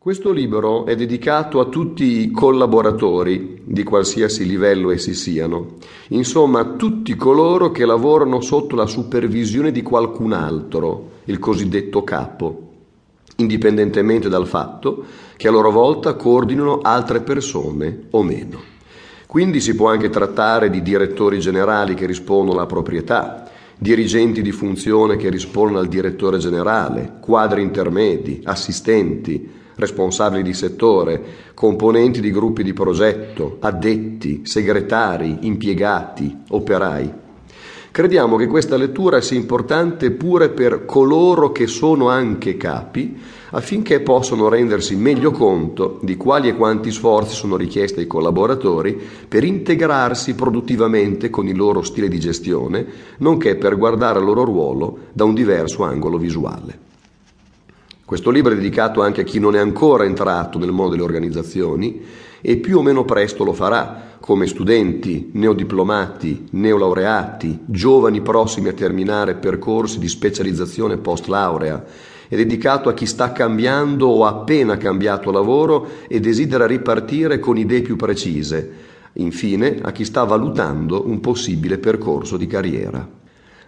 Questo libro è dedicato a tutti i collaboratori, di qualsiasi livello essi siano, insomma a tutti coloro che lavorano sotto la supervisione di qualcun altro, il cosiddetto capo, indipendentemente dal fatto che a loro volta coordinino altre persone o meno. Quindi si può anche trattare di direttori generali che rispondono alla proprietà, dirigenti di funzione che rispondono al direttore generale, quadri intermedi, assistenti, responsabili di settore, componenti di gruppi di progetto, addetti, segretari, impiegati, operai. Crediamo che questa lettura sia importante pure per coloro che sono anche capi, affinché possano rendersi meglio conto di quali e quanti sforzi sono richiesti ai collaboratori per integrarsi produttivamente con il loro stile di gestione, nonché per guardare al loro ruolo da un diverso angolo visuale. Questo libro è dedicato anche a chi non è ancora entrato nel mondo delle organizzazioni e più o meno presto lo farà, come studenti, neodiplomati, neolaureati, giovani prossimi a terminare percorsi di specializzazione post laurea. È dedicato a chi sta cambiando o ha appena cambiato lavoro e desidera ripartire con idee più precise. Infine, a chi sta valutando un possibile percorso di carriera.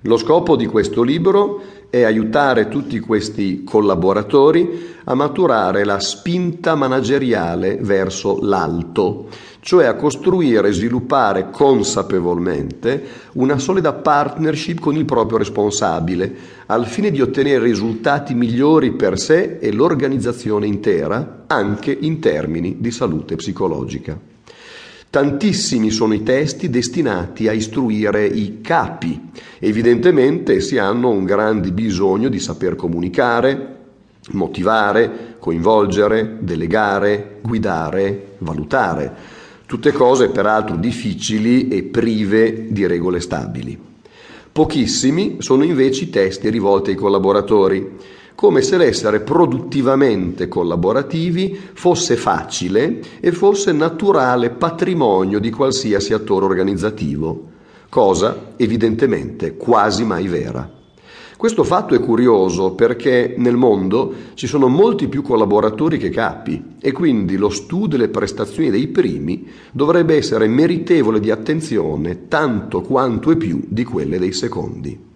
Lo scopo di questo libro è aiutare tutti questi collaboratori a maturare la spinta manageriale verso l'alto, cioè a costruire e sviluppare consapevolmente una solida partnership con il proprio responsabile, al fine di ottenere risultati migliori per sé e l'organizzazione intera, anche in termini di salute psicologica. Tantissimi sono i testi destinati a istruire i capi. Evidentemente si hanno un grande bisogno di saper comunicare, motivare, coinvolgere, delegare, guidare, valutare. Tutte cose peraltro difficili e prive di regole stabili. Pochissimi sono invece i testi rivolti ai collaboratori come se l'essere produttivamente collaborativi fosse facile e fosse naturale patrimonio di qualsiasi attore organizzativo, cosa evidentemente quasi mai vera. Questo fatto è curioso perché nel mondo ci sono molti più collaboratori che capi e quindi lo studio delle prestazioni dei primi dovrebbe essere meritevole di attenzione tanto quanto e più di quelle dei secondi.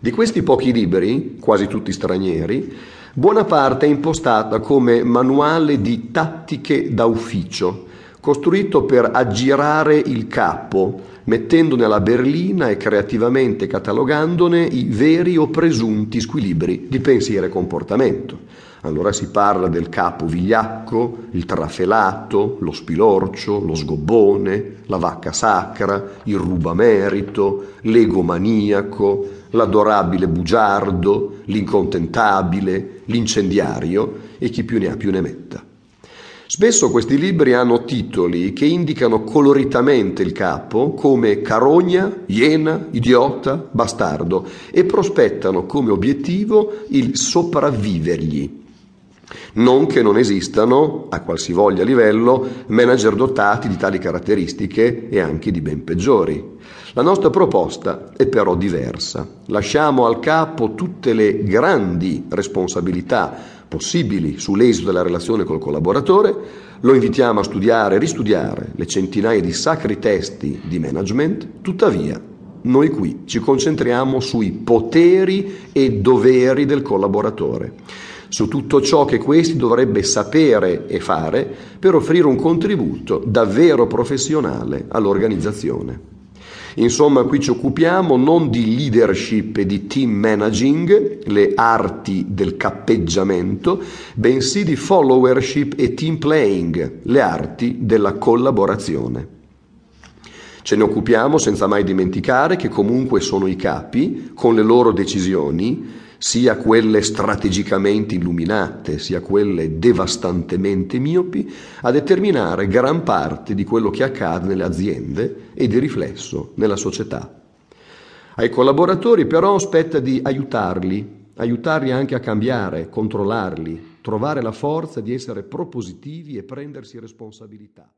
Di questi pochi libri, quasi tutti stranieri, buona parte è impostata come manuale di tattiche da ufficio, costruito per aggirare il capo, mettendone alla berlina e creativamente catalogandone i veri o presunti squilibri di pensiero e comportamento. Allora si parla del capo vigliacco, il trafelato, lo spilorcio, lo sgobbone, la vacca sacra, il rubamerito, l'egomaniaco, l'adorabile bugiardo, l'incontentabile, l'incendiario e chi più ne ha più ne metta. Spesso questi libri hanno titoli che indicano coloritamente il capo come carogna, iena, idiota, bastardo e prospettano come obiettivo il sopravvivergli. Non che non esistano, a qualsivoglia livello, manager dotati di tali caratteristiche e anche di ben peggiori. La nostra proposta è però diversa. Lasciamo al capo tutte le grandi responsabilità possibili sull'esito della relazione col collaboratore, lo invitiamo a studiare e ristudiare le centinaia di sacri testi di management, tuttavia noi qui ci concentriamo sui poteri e doveri del collaboratore su tutto ciò che questi dovrebbe sapere e fare per offrire un contributo davvero professionale all'organizzazione. Insomma, qui ci occupiamo non di leadership e di team managing, le arti del cappeggiamento, bensì di followership e team playing, le arti della collaborazione. Ce ne occupiamo senza mai dimenticare che comunque sono i capi, con le loro decisioni, sia quelle strategicamente illuminate, sia quelle devastantemente miopi, a determinare gran parte di quello che accade nelle aziende e di riflesso nella società. Ai collaboratori però spetta di aiutarli, aiutarli anche a cambiare, controllarli, trovare la forza di essere propositivi e prendersi responsabilità.